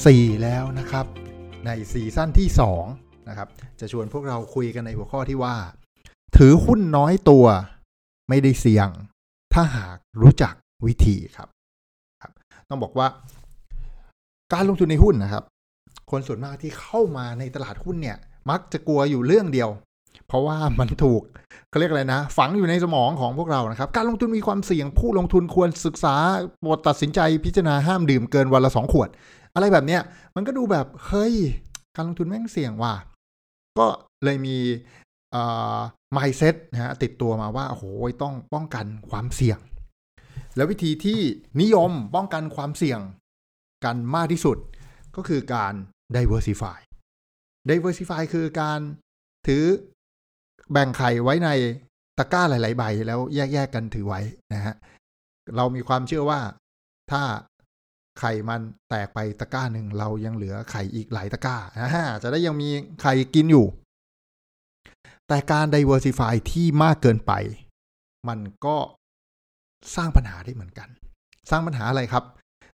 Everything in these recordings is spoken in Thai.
4 แล้วนะครับ ในซีซั่นที่2นะครับ จะชวนพวกเราคุยกันในหัวข้อที่ว่า ถือหุ้นน้อยตัวไม่ได้เสี่ยง ถ้าหากรู้จักวิธีครับครับ ต้องบอกว่า การลงทุนในหุ้นนะครับ คนส่วนมากที่เข้ามาในตลาดหุ้นเนี่ย มักจะกลัวอยู่เรื่องเดียว เพราะว่ามันถูกเขาเรียกอะไรนะ ฝังอยู่ในสมองของพวกเรานะครับ การลงทุนมีความเสี่ยงผู้ลงทุนควรศึกษาโปรดตัดสินใจพิจารณาห้ามดื่มเกินวันละสองขวด อะไรแบบเนี้ยมันก็ดูแบบเฮ้ยการลงทุนแม่งเสี่ยงว่ะก็เลยมีเอ่อ mindset นะฮะติดตัวมาว่าโอ้โหต้องป้องกันความเสี่ยง แล้ววิธีที่นิยมป้องกันความเสี่ยงกันมากที่สุดก็คือการ diversify diversify คือการถือแบ่งไข่ไว้ในตะกร้าหลาย ๆ ใบแล้วแยก ๆ กันถือไว้นะฮะ เรามีความเชื่อว่าถ้า ไข่มันแตกไปตะกร้าหนึ่งเรายังเหลือไข่อีกหลายตะกร้าจะได้ยังมีไข่กินอยู่ แต่การ diversify ที่มากเกินไป มันก็สร้างปัญหาได้เหมือนกัน สร้างปัญหาอะไรครับ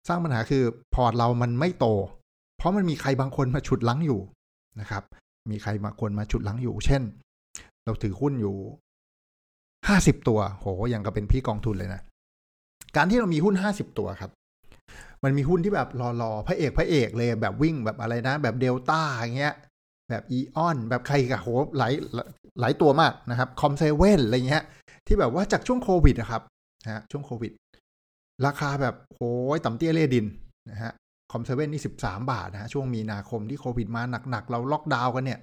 สร้างปัญหาคือพอร์ตเรามันไม่โต เพราะมันมีใครบางคนมาฉุดลังอยู่นะครับ มีใครบางคนมาฉุดลังอยู่ เช่น เราถือหุ้นอยู่ห้าสิบตัว โห อย่างกับเป็นพี่กองทุนเลยนะ การที่เรามีหุ้นห้าสิบตัวครับ มันมีหุ้นที่แบบรอๆพระเอกพระเอกเลยแบบวิ่งแบบอะไรนะ แบบเดลต้าอย่างเงี้ย แบบอีออน แบบใครกับโหหลายหลายตัวมากนะครับคอมเซเว่นอะไรเงี้ย ที่แบบว่าจากช่วงโควิดนะครับฮะช่วงโควิด ราคาแบบโหยต่ำเตี้ยเล่ดินนะฮะคอมเซเว่นนี่สิบสามบาทนะฮะช่วงมีนาคมที่โควิดมาหนักๆ เราล็อกดาวน์กันเนี่ย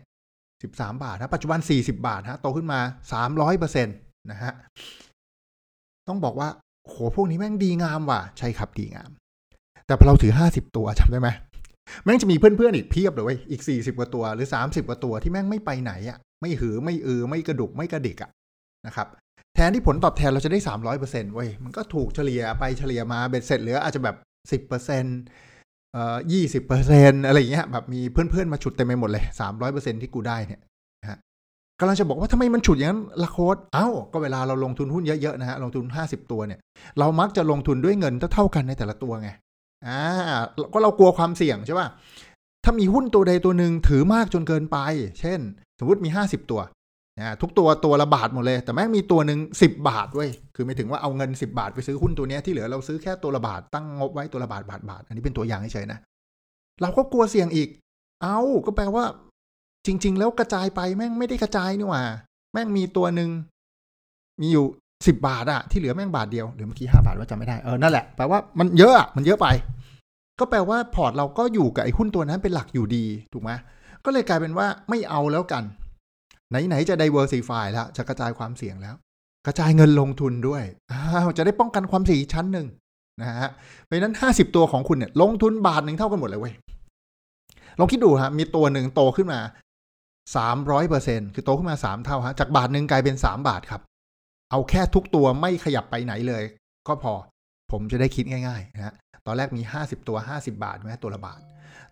สิบสามบาทนะปัจจุบันสี่สิบาทฮะโตขึ้นมาสามร้อยเปอร์เซ็นตนะฮะต้องบอกว่าโหพวกนี้แม่งดีงามว่ะ ใช่ครับดีงาม แต่พอเราถือห้าสิบตัวจำได้ไหมแม่งจะมีเพื่อนๆอีกเพียบเลยเว้ยอีกสี่สิบกว่าตัวหรือสามสิบกว่าตัวที่แม่งไม่ไปไหนอะไม่หือไม่อือไม่กระดุกไม่กระดิกอะนะครับแทนที่ผลตอบแทนเราจะได้สามร้อยเปอร์เซ็นต์เว้ยมันก็ถูกเฉลี่ยไปเฉลี่ยมาเบ็ดเสร็จเหลืออาจจะแบบสิบเปอร์เซ็นต์เอ่อยี่สิบเปอร์เซ็นอะไรอย่างเงี้ยแบบมีเพื่อนๆมาฉุดเต็มไปหมดเลยสามร้อยเปอร์เซ็นที่กูได้เนี่ยนะฮะกำลังจะบอกว่าทำไมมันฉุดอย่างนั้นละโค้ดเอ้า ก็เวลาเราลงทุนหุ้นเยอะๆนะฮะลงทุนห้าสิบตัวเนี่ย เรามักจะลงทุนด้วยเงินเท่าๆกันในแต่ละตัวไง อ่าก็เรากลัวความเสี่ยงใช่ป่ะถ้ามีหุ้นตัวใดตัวหนึ่งถือมากจนเกินไป เช่น สมมติมีห้าสิบตัวนะทุกตัวตัวละบาทหมดเลย แต่แม่งมีตัวหนึ่งสิบบาทเว้ยคือไม่ถึงว่าเอาเงินสิบาทไปซื้อหุ้นตัวนี้ที่เหลือเราซื้อแค่ตัวละบาทตั้งงบไว้ตัวละบาทบาทบาท อันนี้เป็นตัวอย่างเฉยๆนะเราก็กลัวเสี่ยงอีก เอาก็แปลว่า จริง ๆ แล้วกระจายไปแม่งไม่ได้กระจายนี่หว่า แม่งมีตัวหนึ่งมีอยู่ สิบบาทอะที่เหลือแม่งบาทเดียวหรือเมื่อกี้ห้าบาทว่าจำไม่ได้เออนั่นแหละแปลว่ามันเยอะอะมันเยอะไป ก็แปลว่าพอร์ตเราก็อยู่กับไอ้หุ้นตัวนั้นเป็นหลักอยู่ดีถูกไหมก็เลยกลายเป็นว่าไม่เอาแล้วกัน ไหนๆจะ diversify แล้วจะกระจายความเสี่ยงแล้ว กระจายเงินลงทุนด้วยอ้าวจะได้ป้องกันความเสี่ยงชั้นหนึ่งนะฮะเพราะนั้นห้าสิบตัวของคุณเนี่ยลงทุนบาทหนึ่งเท่ากันหมดเลยเว้ยลองคิดดูฮะมีตัวหนึ่งโตขึ้นมาสามร้อยเปอร์เซ็นคือโตขึ้นมาสามเท่าฮะจากบาทหนึ่งกลายเป็นสามบาทครับ เอาแค่ทุกตัวไม่ขยับไปไหนเลย ก็พอผมจะได้คิดง่ายๆนะฮะตอนแรกมีห้าสิบตัวห้าสิบาทไหมตัวละบาท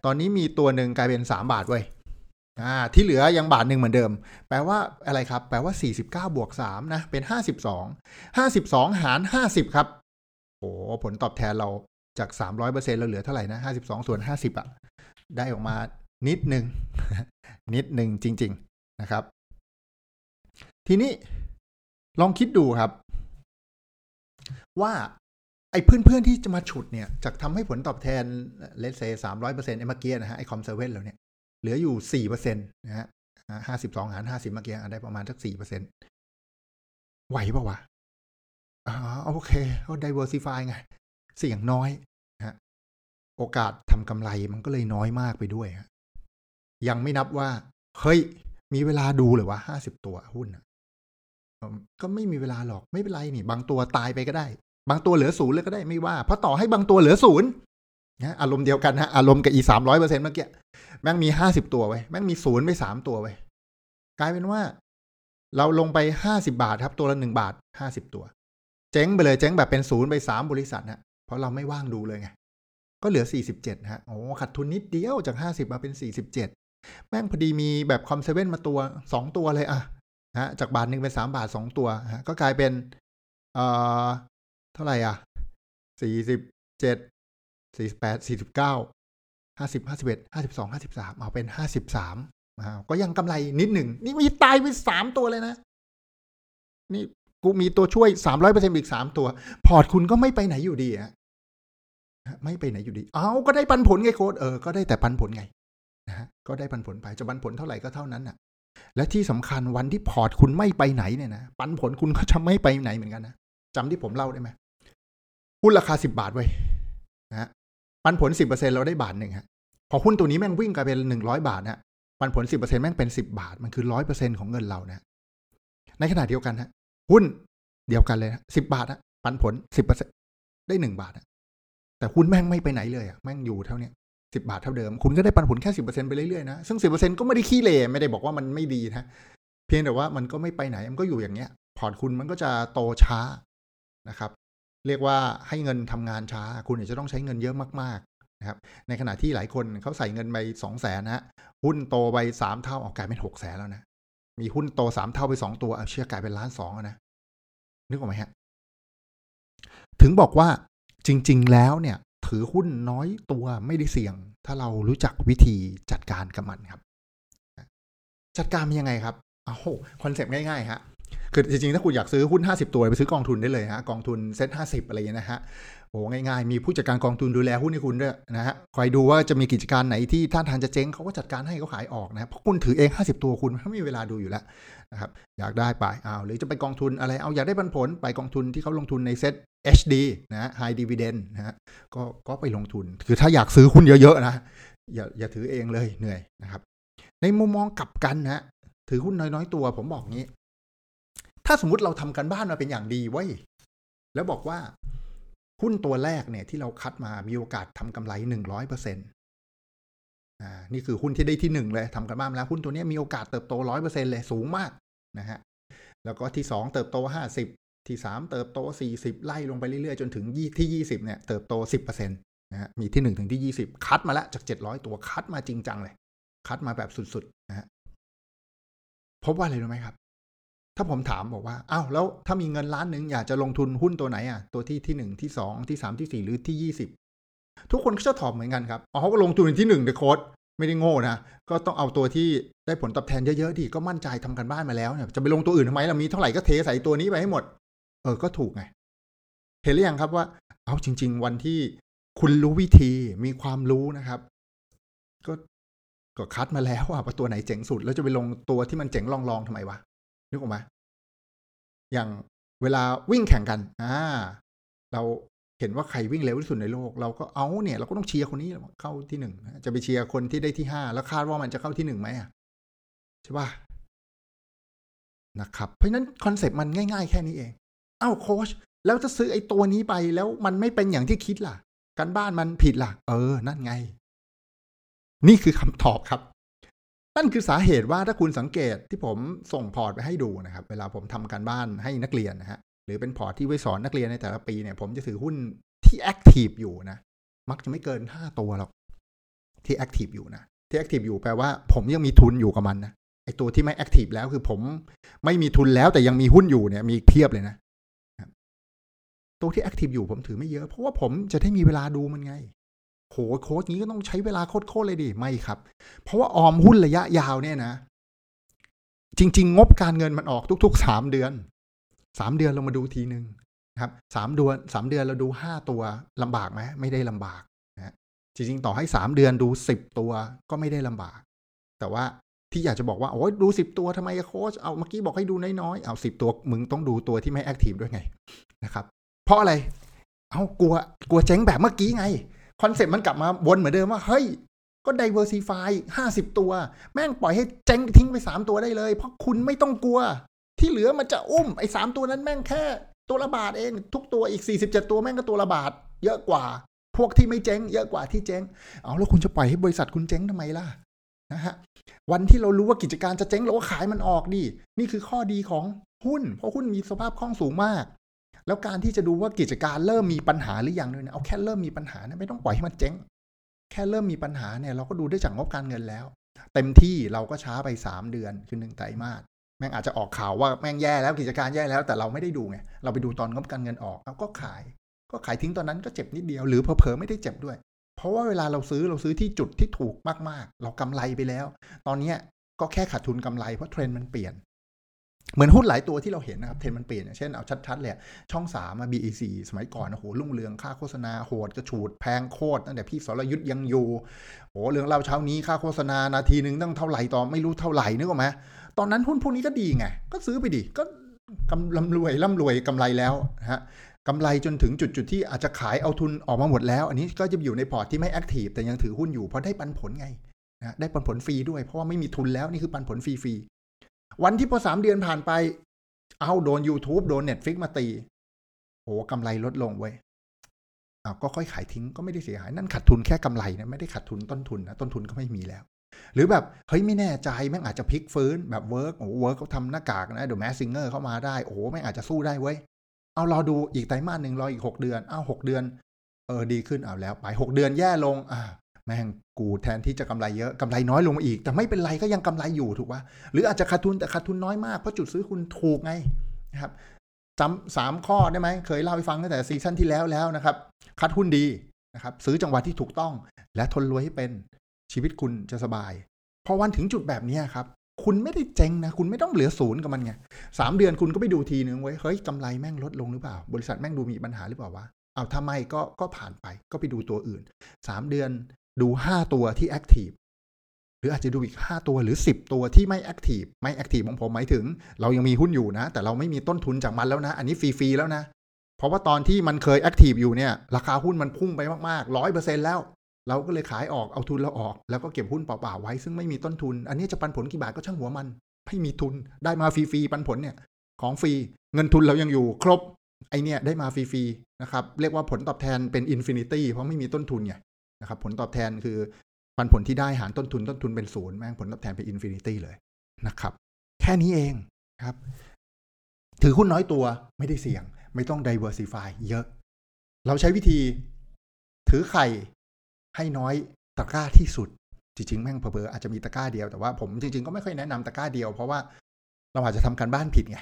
ตอนนี้มีตัวหนึ่งกลายเป็นสามบาทเว้ยอ่าที่เหลือยังบาทหนึ่งเหมือนเดิม แปลว่าอะไรครับ แปลว่าสี่สิบเก้าบวกสามนะ เป็นห้าสิบสองห้าสิบสองหารห้าสิบครับโอ้ผลตอบแทนเราจากสามร้อยเปอร์เซ็นเราเหลือเท่าไหร่นะห้าสิบสองส่วนห้าสิบอะได้ออกมานิดหนึ่งนิดหนึ่งจริง ๆนะครับ ทีนี้ ลองคิดดูครับ ว่าไอ้เพื่อนๆที่จะมาฉุดเนี่ยจากทำให้ผลตอบแทน less than สามร้อยเปอร์เซ็นต์ไอ้เมื่อกี้นะฮะไอ้ Com7เราเนี่ยเหลืออยู่สี่เปอร์เซ็นต์นะฮะห้าสิบสองหารห้าสิบเมื่อกี้ได้ประมาณสักสี่เปอร์เซ็นต์ไหวปะวะอ๋อโอเคก็ diversify ไง เสี่ยงน้อยนะฮะโอกาสทำกำไรมันก็เลยน้อยมากไปด้วยฮะยังไม่นับว่า เฮ้ย มีเวลาดูเลยว่าห้าสิบตัวหุ้น ก็ไม่มีเวลาหรอกไม่เป็นไรนี่ บางตัวตายไปก็ได้ บางตัวเหลือศูนย์เลยก็ได้ไม่ว่า เพราะต่อให้บางตัวเหลือศูนย์นะอารมณ์เดียวกันฮะอารมณ์กับอีสามร้อยเปอร์เซ็นต์เมื่อกี้แม่งมีห้าสิบตัวไว้แม่งมีศูนย์ไปสามตัวไว้กลายเป็นว่า เราลงไปห้าสิบาทครับ ตัวละหนึ่งบาทห้าสิบตัว เจ๊งไปเลยเจ๊งแบบเป็นศูนย์ไปสามบริษัทฮะเพราะเราไม่ว่างดูเลยไงก็เหลือสี่สิบเจ็ดฮะโอ้ขาดทุนนิดเดียวจากห้าสิบมาเป็นสี่สิบเจ็ดแม่งพอดีมีแบบคอมเซเว่นมาตัวสองตัวเลยอะ ฮะจากบาทหนึ่งเป็นสามบาทสองตัวฮะก็กลายเป็นเอ่อเท่าไหร่อะสี่สิบเจ็ดสี่สิบแปดสี่สิบเก้าห้าสิบห้าสิบเอ็ดห้าสิบสองห้าสิบสามเอาเป็นห้าสิบสามก็ยังกำไรนิดหนึ่ง นี่มีตายไปสามตัวเลยนะ นี่กูมีตัวช่วยสามร้อยเปอร์เซ็นต์อีกสามตัว พอร์ตคุณก็ไม่ไปไหนอยู่ดีอะไม่ไปไหนอยู่ดี เอาก็ได้ปันผลไงโค้ดเออ ก็ได้แต่ปันผลไงนะฮะก็ได้ปันผลไปจะปันผลเท่าไหร่ก็เท่านั้นน่ะ และที่สำคัญวันที่พอร์ตคุณไม่ไปไหนเนี่ยนะปันผลคุณก็จะไม่ไปไหนเหมือนกันนะจำที่ผมเล่าได้ไหมหุ้นราคาสิบาทไว้นะฮะปันผลสิบเปอร์เซ็นเราได้บาทหนึ่งฮะพอหุ้นตัวนี้แม่งวิ่งกลายเป็นหนึ่งร้อยบาทนะปันผลสิบเปอร์เซ็นแม่งเป็นสิบบาท มันคือร้อยเปอร์เซ็นของเงินเรานะ ในขณะเดียวกันฮะหุ้นเดียวกันเลยนะสิบบาทนะปันผลสิบเปอร์เซ็นได้หนึ่งบาทนะแต่หุ้นแม่งไม่ไปไหนเลยอะแม่งอยู่เท่านี้ สิบาทเท่าเดิม คุณก็ได้ปันผลแค่สิบเปอร์เซ็นไปเรื่อยๆนะ ซึ่งสิบเปอร์เซ็นก็ไม่ได้ขี้เลไม่ได้บอกว่ามันไม่ดีนะ เพียงแต่ว่ามันก็ไม่ไปไหน มันก็อยู่อย่างเงี้ย พอร์ตคุณมันก็จะโตช้านะครับ เรียกว่าให้เงินทำงานช้า คุณอาจจะต้องใช้เงินเยอะมากๆนะครับ ในขณะที่หลายคนเขาใส่เงินไปสองแสนนะหุ้นโตไปสามเท่าออกกลายเป็นหกแสนแล้วนะ มีหุ้นโตสามเท่าไปสองตัวเชื่อกลายเป็นล้านสองนะ นึกออกไหมฮะ ถึงบอกว่าจริง ๆ แล้วเนี่ย ถือหุ้นน้อยตัวไม่ได้เสี่ยง ถ้าเรารู้จักวิธีจัดการกับมันครับ จัดการมันยังไงครับอ้าวคอนเซปต์ง่ายๆฮะ คือจริงๆ ถ้าคุณอยากซื้อหุ้น 50 ตัวไปซื้อกองทุนได้เลยฮะกองทุนเซ็ตห้าสิบอะไรอย่างนี้นะฮะโอ้ง่ายๆ มีผู้จัดการกองทุนดูแลหุ้นให้คุณด้วยนะฮะคอยดูว่าจะมีกิจการไหนที่ท่าทางจะเจ๊งเขาก็จัดการให้เขาขายออกนะเพราะคุณถือเอง 50 ตัวคุณไม่มีเวลาดูอยู่แล้วนะครับอยากได้ไปเอาหรือจะไปกองทุนอะไรเอาอยากได้ปันผลไปกองทุนที่เขาลงทุนในเซ็ต HD นะ High Dividend นะฮะก็ก็ไปลงทุน คือถ้าอยากซื้อหุ้นเยอะๆนะอย่าอย่าถือเองเลยเหนื่อยนะครับในมุมมองกลับกันนะถือหุ้นน้อยๆตัวผมบอกงี้ ถ้าสมมติเราทำกันบ้านมาเป็นอย่างดีไว้แล้วบอกว่าหุ้นตัวแรกเนี่ยที่เราคัดมามีโอกาสทำกำไรหนึ่งร้อยเปอร์เซ็นต์อ่านี่คือหุ้นที่ได้ที่หนึ่งเลยทำกันบ้านแล้วหุ้นตัวนี้มีโอกาสเติบโตร้อยเปอร์เซ็นต์เลยสูงมากนะฮะแล้วก็ที่สองเติบโตห้าสิบที่สามเติบโตสี่สิบไล่ลงไปเรื่อยๆ จนถึงยี่ที่ยี่สิบเนี่ยเติบโตสิบเปอร์เซ็นต์นะฮะมีที่หนึ่งถึงที่ยี่สิบคัดมาแล้วจากเจ็ดร้อยตัวคัดมาจริงจังเลย คัดมาแบบสุดๆนะฮะพบว่าอะไรรู้ไหมครับ ถ้าผมถามบอกว่าอ้าวแล้วถ้ามีเงินล้านหนึ่งอยากจะลงทุนหุ้นตัวไหนอะตัวที่ที่หนึ่งที่สองที่สามที่สี่หรือที่ยี่สิบทุกคนก็จะตอบเหมือนกันครับอ๋อเขาก็ลงทุนที่หนึ่งเดโค้ดไม่ได้โง่นะ ก็ต้องเอาตัวที่ได้ผลตอบแทนเยอะๆที่ก็มั่นใจทำกันบ้านมาแล้วเนี่ยจะไปลงตัวอื่นทำไมเรามีเท่าไหร่ก็เทใส่ตัวนี้ไปให้หมด เออก็ถูกไง เห็นหรือยังครับว่า เอาจริง ๆ วันที่คุณรู้วิธีมีความรู้นะครับ ก็ก็คัดมาแล้วว่าตัวไหนเจ๋งสุด แล้วจะไปลงตัวที่มันเจ๋งลองๆทำไมวะ นึกออกไหมอย่างเวลาวิ่งแข่งกัน อ่า เราเห็นว่าใครวิ่งเร็วที่สุดในโลก เราก็เอาเนี่ย เราก็ต้องเชียร์คนนี้เข้าที่หนึ่งจะไปเชียร์คนที่ได้ที่ห้าแล้วคาดว่ามันจะเข้าที่หนึ่งไหมอะใช่ป่ะนะครับ เพราะนั้นคอนเซปต์มันง่าย ๆ แค่นี้เอง เอ้าโค้ชแล้วจะซื้อไอ้ตัวนี้ไปแล้วมันไม่เป็นอย่างที่คิดล่ะการบ้านมันผิดล่ะ เออ นั่นไง นี่คือคำตอบครับ นั่นคือสาเหตุว่าถ้าคุณสังเกตที่ผมส่งพอร์ตไปให้ดูนะครับ เวลาผมทำการบ้านให้นักเรียนนะฮะหรือเป็นพอร์ตที่ไว้สอนนักเรียนในแต่ละปีเนี่ย ผมจะถือหุ้นที่ active อยู่นะ มักจะไม่เกินห้าตัวหรอกที่ active อยู่นะที่ active อยู่แปลว่าผมยังมีทุนอยู่กับมันนะไอตัวที่ไม่ active แล้วคือผมไม่มีทุนแล้วแต่ยังมีหุ้นอยู่เนี่ยมีเพียบเลยนะตัวที่ active อยู่ผมถือไม่เยอะเพราะว่าผมจะได้มีเวลาดูมันไง โหโค้ชนี้ก็ต้องใช้เวลาโคตรเลยดิไม่ครับ เพราะว่าออมหุ้นระยะยาวเนี่ยนะ จริง ๆ งบการเงินมันออกทุกๆสามเดือนสามเดือนเรามาดูทีหนึ่งครับสามเดือนสามเดือนเราดูห้าตัวลำบากไหมไม่ได้ลำบากนะจริง ๆ ต่อให้สามเดือนดูสิบตัวก็ไม่ได้ลำบาก แต่ว่าที่อยากจะบอกว่าโอ้ยดูสิบตัวทำไมโค้ชเอาเมื่อกี้บอกให้ดูน้อยๆเอาสิบตัวมึงต้องดูตัวที่ไม่ active ด้วยไงนะครับ เพราะอะไร เอากลัวกลัวเจ๊งแบบเมื่อกี้ไง คอนเซ็ปต์มันกลับมาวนเหมือนเดิมว่าเฮ้ยก็ diversify ห้าสิบตัว แม่งปล่อยให้เจ๊งทิ้งไปสามตัวได้เลย เพราะคุณไม่ต้องกลัว ที่เหลือมันจะอุ้มไอ้สามตัวนั้นแม่งแค่ตัวละบาทเอง ทุกตัวอีกสี่สิบเจ็ดตัวแม่งก็ตัวละบาท เยอะกว่า พวกที่ไม่เจ๊ง เยอะกว่าที่เจ๊ง เอาแล้วคุณจะปล่อยให้บริษัทคุณเจ๊งทำไมล่ะนะฮะวันที่เรารู้ว่ากิจการจะเจ๊งเราก็ขายมันออกดินี่คือข้อดีของหุ้น เพราะหุ้นมีสภาพคล่องสูงมาก แล้วการที่จะดูว่ากิจการเริ่มมีปัญหาหรือยังเนี่ยเอาแค่เริ่มมีปัญหานะไม่ต้องปล่อยให้มันเจ๊ง แค่เริ่มมีปัญหาเนี่ยเราก็ดูได้จากงบการเงินแล้ว เต็มที่เราก็ช้าไปสามเดือนคือหนึ่งไตรมาสแม่งอาจจะออกข่าวว่าแม่งแย่แล้วกิจการแย่แล้วแต่เราไม่ได้ดูไงเราไปดูตอนงบการเงินออกเราก็ขาย ก็ขายทิ้งตอนนั้นก็เจ็บนิดเดียวหรือเผลอๆไม่ได้เจ็บด้วย เพราะว่าเวลาเราซื้อเราซื้อที่จุดที่ถูกมากๆ เรากำไรไปแล้ว ตอนเนี้ก็แค่ขาดทุนกำไรเพราะเทรนด์มันเปลี่ยน เหมือนหุ้นหลายตัวที่เราเห็นนะครับเทรนมันเปลี่ยนอย่างเช่นเอาชัดๆเลยช่องสามมา BEC สมัยก่อนโอ้โหรุ่งเรืองค่าโฆษณาโหดกระฉูดแพงโคตรตั้งแต่พี่สรยุทธ์ยังอยู่โอ้เรื่องเล่าเช้านี้ค่าโฆษณานาทีหนึ่งต้องเท่าไหร่ต่อไม่รู้เท่าไหร่นึกออกไหมตอนนั้นหุ้นพวกนี้ก็ดีไง ก็ซื้อไปดิก็กำร่ำรวยร่ำรวยกำไรแล้วฮะกำไรจนถึงจุดจุดที่อาจจะขายเอาทุนออกมาหมดแล้ว อันนี้ก็จะอยู่ในพอร์ตที่ไม่ active แต่ยังถือหุ้นอยู่เพราะได้ปันผลไงนะได้ปันผลฟรีด้วยเพราะว่าไม่มีทุนแล้วนี่คือปันผลฟรี วันที่พอสามเดือนผ่านไป เอาโดน YouTube โดน Netflix มาตีโอ้กำไรลดลงเว้ยเอาก็ค่อยขายทิ้งก็ไม่ได้เสียหาย นั่นขาดทุนแค่กำไรนะไม่ได้ขาดทุนต้นทุนนะต้นทุนก็ไม่มีแล้ว หรือแบบเฮ้ยไม่แน่ใจแม่งอาจจะพลิกฟื้นแบบ Work โอ้ Work เขาทำหน้ากากนะเดี๋ยว Mask Singer เข้ามาได้โอ้แม่งอาจจะสู้ได้เว้ยเอารอดูอีกไตรมาสหนึ่งรออีกหกเดือนอ้าวหกเดือนเออดีขึ้นเอาแล้วไปหกเดือนแย่ลงอ่า แม่งกูแทนที่จะกำไรเยอะกำไรน้อยลงมาอีก แต่ไม่เป็นไรก็ยังกำไรอยู่ถูกปะหรืออาจจะขาดทุนแต่ขาดทุนน้อยมากเพราะจุดซื้อคุณถูกไงนะครับจำสามข้อได้ไหมเคยเล่าให้ฟังตั้งแต่ซีซั่นที่แล้วแล้วนะครับคัดหุ้นดีนะครับ ซื้อจังหวะที่ถูกต้อง และทนรวยให้เป็นชีวิตคุณจะสบาย พอวันถึงจุดแบบนี้ครับ คุณไม่ได้เจ๊งนะ คุณไม่ต้องเหลือศูนย์กับมันไงสามเดือนคุณก็ไปดูทีนึงไว้เฮ้ยกำไรแม่งลดลงหรือเปล่า บริษัทแม่งดูมีปัญหาหรือเปล่าวะเอาทำไมก็ก็ผ่านไปก็ไปดูตัวอื่นสามเดือน ดูห้าตัวที่แอคทีฟหรืออาจจะดูอีก 5 ตัวหรือ 10 ตัวที่ไม่แอคทีฟไม่แอคทีฟของผมหมายถึง เรายังมีหุ้นอยู่นะ แต่เราไม่มีต้นทุนจากมันแล้วนะ อันนี้ฟรีๆแล้วนะ เพราะว่าตอนที่มันเคย active อยู่เนี่ยราคาหุ้นมันพุ่งไปมากๆร้อยเปอร์เซ็นต์แล้ว เราก็เลยขายออกเอาทุนเราออก แล้วก็เก็บหุ้นเปล่าๆไว้ซึ่งไม่มีต้นทุน อันนี้จะปันผลกี่บาทก็ช่างหัวมัน ไม่มีทุนได้มาฟรีๆปันผลเนี่ยของฟรีเงินทุนเรายังอยู่ครบไอเนี่ยได้มาฟรีๆนะครับเรียกว่าผลตอบแทนเป็น infinity เพราะไม่มีต้นทุนไง นะครับผลตอบแทนคือปันผลที่ได้หารต้นทุนต้นทุนเป็นศูนย์แม่งผลตอบแทนเป็น infinity เลยนะครับ แค่นี้เองครับ ถือหุ้นน้อยตัวไม่ได้เสี่ยง ไม่ต้อง diversify เยอะ เราใช้วิธีถือไข่ให้น้อยตะกร้าที่สุด จริงๆ แม่งเพอๆอาจจะมีตะกร้าเดียวแต่ว่าผมจริงๆก็ไม่ค่อยแนะนำตะกร้าเดียวเพราะว่าเราอาจจะทำการบ้านผิดไง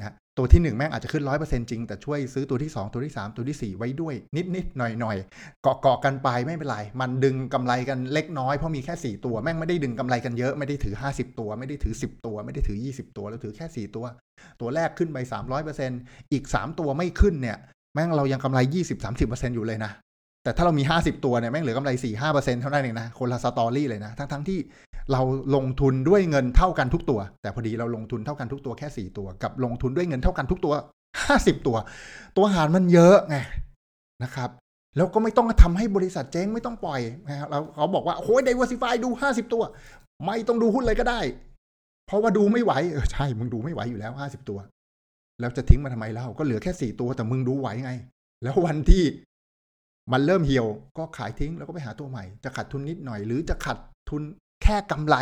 นะตัวที่หนึ่งแม่งอาจจะขึ้นร้อยเปอร์เซ็นจริง แต่ช่วยซื้อตัวที่สองตัวที่สามตัวที่สี่ไว้ด้วย นิดนิดหน่อยหน่อยเกาะเกาะกันไปไม่เป็นไร มันดึงกำไรกันเล็กน้อยเพราะมีแค่สี่ตัวแม่งไม่ได้ดึงกำไรกันเยอะไม่ได้ถือห้าสิบตัว ไม่ได้ถือสิบตัว ไม่ได้ถือยี่สิบตัวแล้วถือแค่สี่ตัว ตัวแรกขึ้นไปสามร้อยเปอร์เซ็นอีกสามตัวไม่ขึ้นเนี่ยแม่งเรายังกำไรยี่สิบสามสิบเปอร์เซ็นอยู่เลยนะแต่ถ้าเรามีห้าสิบตัวเนี่ยแม่งเหลือกำไรสี่ห้าเปอร์เซ็นเท่านั้นเองนะคนละสตอรี่เลยนะทั้งทั้งที่ เราลงทุนด้วยเงินเท่ากันทุกตัว แต่พอดีเราลงทุนเท่ากันทุกตัวแค่สี่ตัว กับลงทุนด้วยเงินเท่ากันทุกตัวห้าสิบตัว ตัวหารมันเยอะไงนะครับแล้วก็ไม่ต้องทำให้บริษัทเจ๊งไม่ต้องปล่อยนะครับเราเขาบอกว่าโอ้ย diversify ดูห้าสิบตัว ไม่ต้องดูหุ้นเลยก็ได้ เพราะว่าดูไม่ไหวเออใช่มึงดูไม่ไหวอยู่แล้วห้าสิบตัว แล้วจะทิ้งมาทำไมเล่าก็เหลือแค่สี่ตัวแต่มึงดูไหวไง แล้ววันที่มันเริ่มเหี่ยวก็ขายทิ้งแล้วก็ไปหาตัวใหม่ จะขาดทุนนิดหน่อย หรือจะขาดทุน แค่กำไร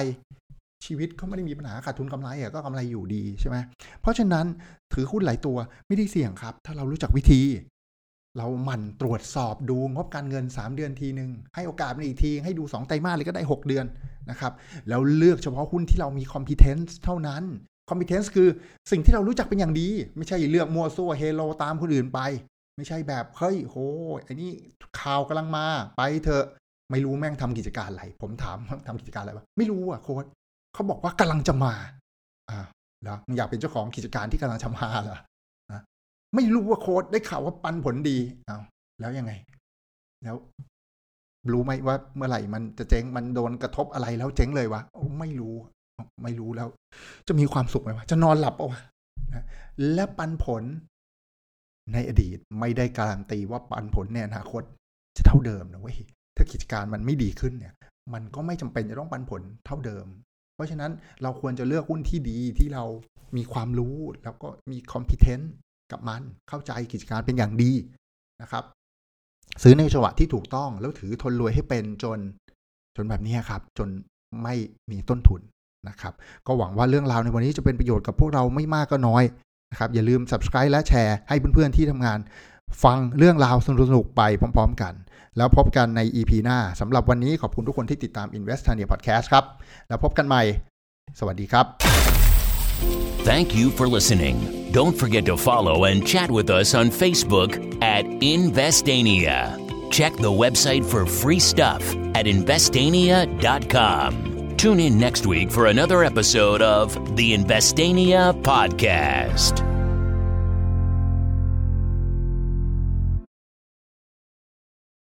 ชีวิตก็ไม่ได้มีปัญหาขาดทุนกำไรอะก็กำไรอยู่ดีใช่ไหมเพราะฉะนั้นถือหุ้นหลายตัวไม่ได้เสี่ยงครับ ถ้าเรารู้จักวิธี เราหมั่นตรวจสอบดูงบการเงิน 3 เดือนทีหนึ่งให้โอกาสมันอีกที ให้ดู 2 ไตรมาสเลยก็ได้ 6 เดือนนะครับ แล้วเลือกเฉพาะหุ้นที่เรามี competence เท่านั้น competence คือสิ่งที่เรารู้จักเป็นอย่างดี ไม่ใช่เลือกมัวซัวเฮโลตามคนอื่นไป ไม่ใช่แบบเฮ้ยโหไอ้นี่ข่าวกำลังมาไปเถอะ ไม่รู้แม่งทำกิจการอะไร ผมถามทำกิจการอะไรวะไม่รู้อะโค้ดเขาบอกว่ากำลังจะมาอ่าแล้วมึงอยากเป็นเจ้าของกิจการที่กำลังจะมาเหรอนะไม่รู้ว่าโค้ดได้ข่าวว่าปันผลดีอ้าวแล้วยังไง แล้วรู้ไหมว่าเมื่อไหร่มันจะเจ๊งมันโดนกระทบอะไรแล้วเจ๊งเลยวะไม่รู้ ไม่รู้แล้ว จะมีความสุขไหมวะจะนอนหลับเปะวะและปันผลในอดีตไม่ได้การันตีว่าปันผลในอนาคตจะเท่าเดิมนะเว้ย ถ้ากิจการมันไม่ดีขึ้นเนี่ย มันก็ไม่จำเป็นจะต้องปันผลเท่าเดิม เพราะฉะนั้นเราควรจะเลือกหุ้นที่ดีที่เรามีความรู้แล้วก็มี competence กับมันเข้าใจกิจการเป็นอย่างดีนะครับ ซื้อในจังหวะที่ถูกต้องแล้วถือทนรวยให้เป็นจนจนแบบนี้ครับ จนไม่มีต้นทุนนะครับ ก็หวังว่าเรื่องราวในวันนี้จะเป็นประโยชน์กับพวกเราไม่มากก็น้อยนะครับอย่าลืม subscribe และแชร์ให้เพื่อนๆที่ทำงาน ฟังเรื่องราวสนุกๆไปพร้อม ๆ กัน แล้วพบกันใน EP หน้าสำหรับวันนี้ขอบคุณทุกคนที่ติดตาม Investania Podcast ครับ แล้วพบกันใหม่ สวัสดีครับ Thank you for listening. Don't forget to follow and chat with us on Facebook at Investania. Check the website for free stuff at investania.com. Tune in next week for another episode of the Investania Podcast.